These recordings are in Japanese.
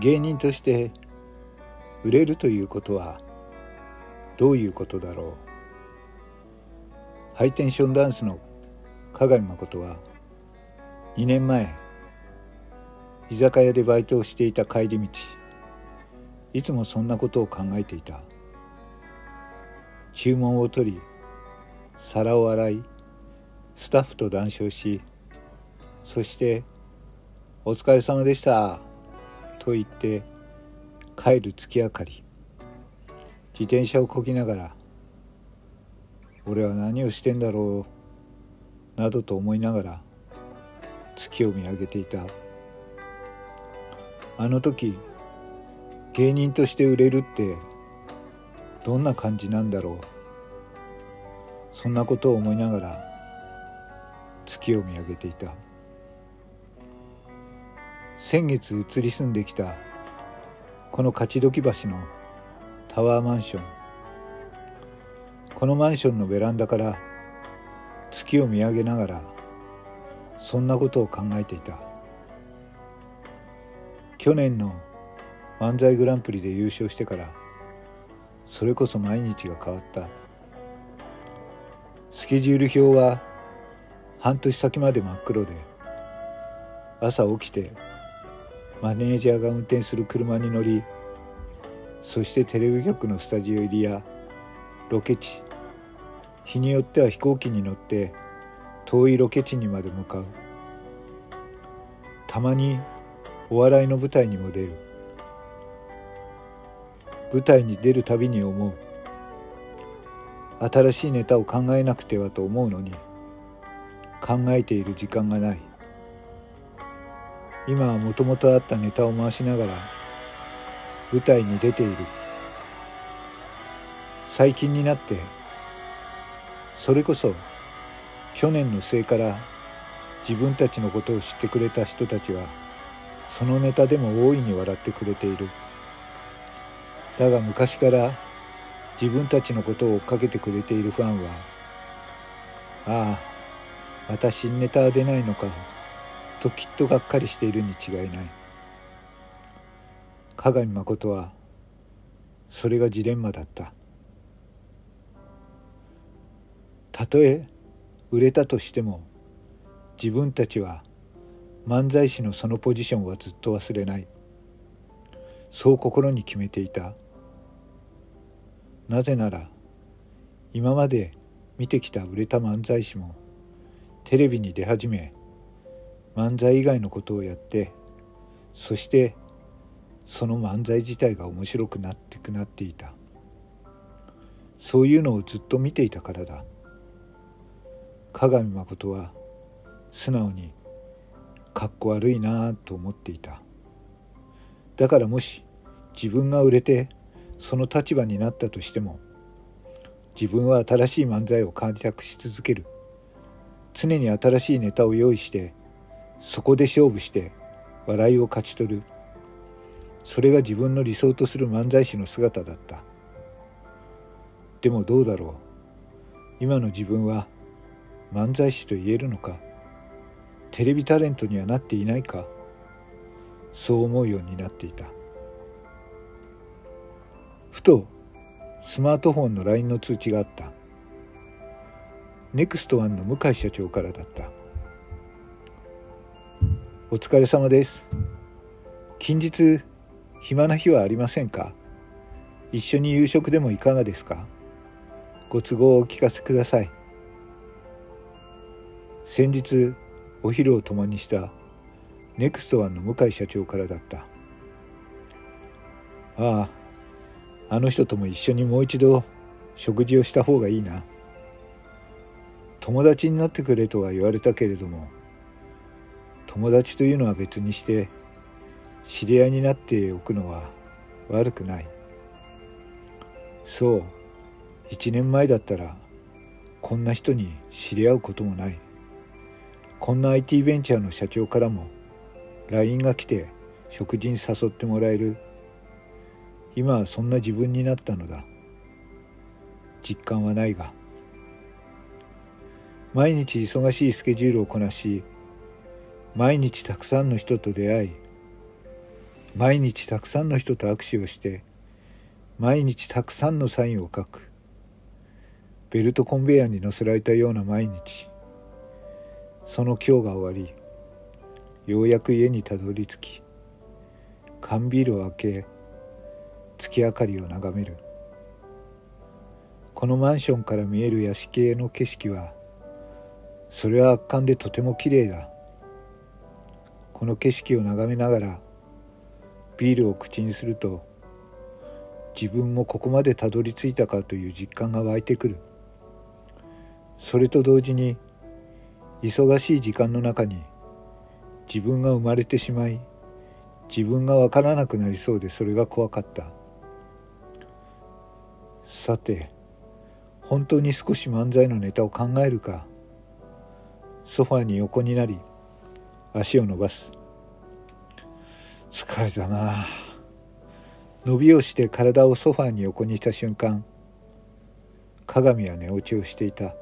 芸人として売れるということはどういうことだろう。ハイテンションダンスの鏡誠は2年前居酒屋でバイトをしていた帰り道いつもそんなことを考えていた。注文を取り皿を洗いスタッフと談笑しそして「お疲れ様でした」と言って帰る月明かり。自転車をこぎながら「俺は何をしてんだろう」などと思いながら月を見上げていた。あの時芸人として売れるってどんな感じなんだろう。そんなことを思いながら月を見上げていた。先月移り住んできたこの勝どき橋のタワーマンション。このマンションのベランダから月を見上げながらそんなことを考えていた。去年の漫才グランプリで優勝してからそれこそ毎日が変わった。スケジュール表は半年先まで真っ黒で朝起きてマネージャーが運転する車に乗りそしてテレビ局のスタジオ入りやロケ地日によっては飛行機に乗って遠いロケ地にまで向かう。たまにお笑いの舞台にも出る。舞台に出るたびに思う。新しいネタを考えなくてはと思うのに考えている時間がない。今はもともとあったネタを回しながら舞台に出ている。最近になってそれこそ去年の末から自分たちのことを知ってくれた人たちはそのネタでも大いに笑ってくれている。だが昔から自分たちのことを追っかけてくれているファンはああまた新ネタは出ないのか。ときっとがっかりしているに違いない。鏡誠はそれがジレンマだった。たとえ売れたとしても自分たちは漫才師のそのポジションはずっと忘れない。そう心に決めていた。なぜなら今まで見てきた売れた漫才師もテレビに出始め漫才以外のことをやってそしてその漫才自体が面白くなってくなっていた。そういうのをずっと見ていたからだ。鏡誠は素直にかっこ悪いなぁと思っていた。だからもし自分が売れてその立場になったとしても自分は新しい漫才を開拓し続ける。常に新しいネタを用意してそこで勝負して笑いを勝ち取る。それが自分の理想とする漫才師の姿だった。でもどうだろう。今の自分は漫才師と言えるのか。テレビタレントにはなっていないか。そう思うようになっていた。ふとスマートフォンの LINE の通知があった。ネクストワンの向井社長からだった。お疲れ様です。近日暇な日はありませんか？一緒に夕食でもいかがですか？ご都合をお聞かせください。先日お昼を共にしたネクストワンの向井社長からだった。あああの人とも一緒にもう一度食事をした方がいいな。友達になってくれとは言われたけれども友達というのは別にして知り合いになっておくのは悪くない。そう一年前だったらこんな人に知り合うこともない。こんな IT ベンチャーの社長からも LINE が来て食事に誘ってもらえる。今はそんな自分になったのだ。実感はないが。毎日忙しいスケジュールをこなし毎日たくさんの人と出会い毎日たくさんの人と握手をして毎日たくさんのサインを書く。ベルトコンベヤーに乗せられたような毎日。その今日が終わりようやく家にたどり着き缶ビールを開け月明かりを眺める。このマンションから見える屋敷への景色はそれは圧巻でとても綺麗だ。この景色を眺めながらビールを口にすると自分もここまでたどり着いたかという実感が湧いてくる。それと同時に忙しい時間の中に自分が生まれてしまい自分が分からなくなりそうでそれが怖かった。さて本当に少し漫才のネタを考えるか。ソファーに横になり足を伸ばす。疲れたな。伸びをして体をソファーに横にした瞬間鏡は寝落ちをしていた。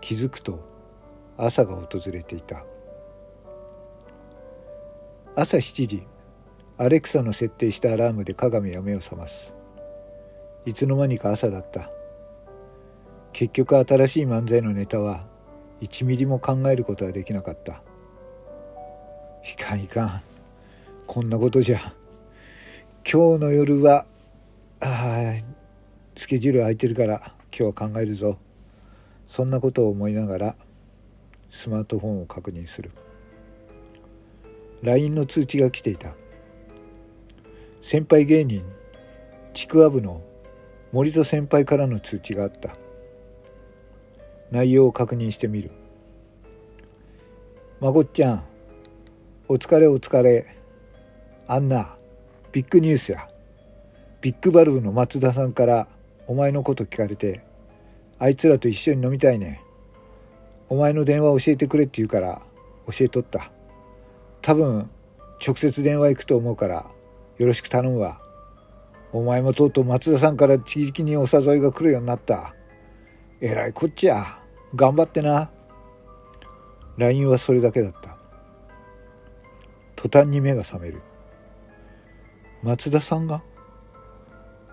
気づくと朝が訪れていた。朝7時アレクサの設定したアラームで鏡は目を覚ます。いつの間にか朝だった。結局新しい漫才のネタは1ミリも考えることはできなかった。いかんいかん。こんなことじゃ。今日の夜はあスケジュール空いてるから今日は考えるぞ。そんなことを思いながらスマートフォンを確認する。LINE の通知が来ていた。先輩芸人ちくわ部の森戸先輩からの通知があった。内容を確認してみる。まこっちゃんお疲れお疲れ。あんなビッグニュースや。ビッグバルブの松田さんからお前のこと聞かれてあいつらと一緒に飲みたいね。お前の電話教えてくれって言うから教えとった。多分直接電話行くと思うからよろしく頼むわ。お前もとうとう松田さんから地域にお誘いが来るようになった。えらいこっちや頑張ってな。LINE はそれだけだった。途端に目が覚める。松田さんが？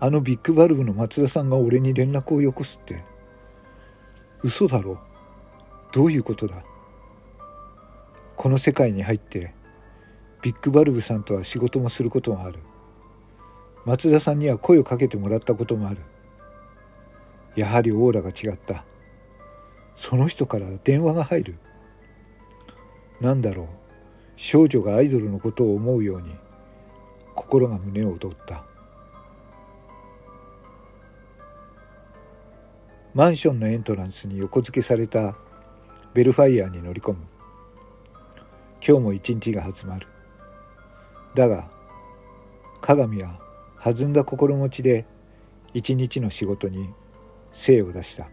あのビッグバルブの松田さんが俺に連絡をよこすって。嘘だろ？どういうことだ？この世界に入ってビッグバルブさんとは仕事もすることもある。松田さんには声をかけてもらったこともある。やはりオーラが違った。その人から電話が入る。何だろう。少女がアイドルのことを思うように心が胸を躍った。マンションのエントランスに横付けされたベルファイアに乗り込む。今日も一日が始まる。だが鏡は弾んだ心持ちで一日の仕事に精を出した。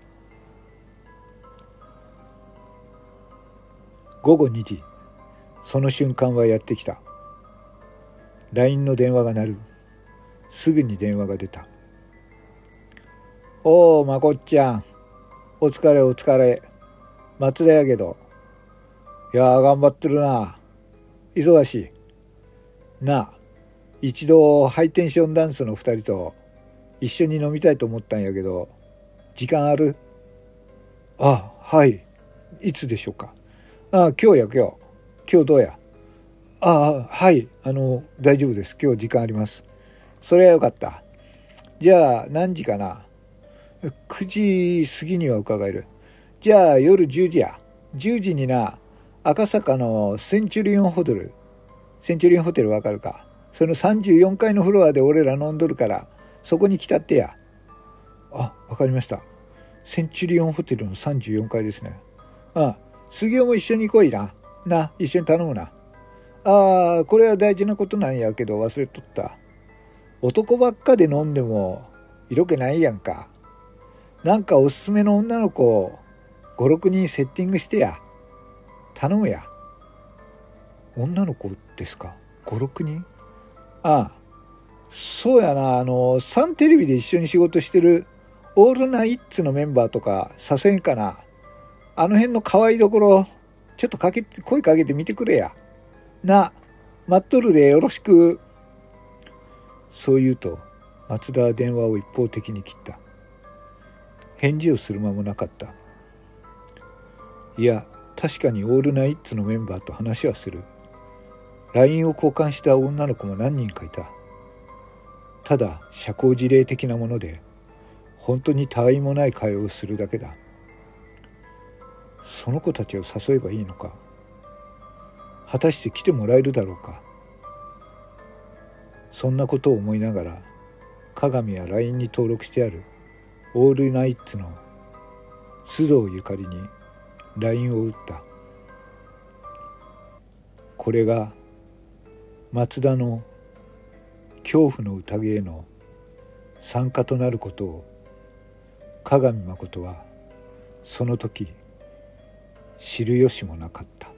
午後2時。その瞬間はやってきた。LINE の電話が鳴る。すぐに電話が出た「おおまこっちゃん。お疲れお疲れ。松田やけど。いや頑張ってるな。忙しい。なあ一度ハイテンションダンスの2人と一緒に飲みたいと思ったんやけど時間ある？あはい。いつでしょうか？あ今日や今日。今日どうや？ああはい。あの大丈夫です。今日時間あります。それはよかった。じゃあ何時かな？9時過ぎには伺える。じゃあ夜10時や。10時にな。赤坂のセンチュリオンホテル。センチュリオンホテルわかるか？その34階のフロアで俺ら飲んどるからそこに来たってや。あわかりました。センチュリオンホテルの34階ですね。ああ杉尾も一緒に来いな。な一緒に頼むな。ああこれは大事なことなんやけど忘れとった。男ばっかで飲んでも色気ないやんか。なんかおすすめの女の子56人セッティングしてや。頼むや。女の子ですか？56人？ああそうやな。あのサンテレビで一緒に仕事してるオールナイッツのメンバーとか誘えんかな。あの辺の可愛いところちょっとかけて、声かけてみてくれや。な、待っとるでよろしく。そう言うと、松田は電話を一方的に切った。返事をする間もなかった。いや、確かにオールナイツのメンバーと話はする。LINE を交換した女の子も何人かいた。ただ社交辞令的なもので本当に他愛もない会話をするだけだその子たちを誘えばいいのか？果たして来てもらえるだろうか？そんなことを思いながら鏡や LINE に登録してあるオールナイツの須藤ゆかりに LINE を打った。これが松田の恐怖の宴への参加となることを鏡誠はその時知る由もなかった。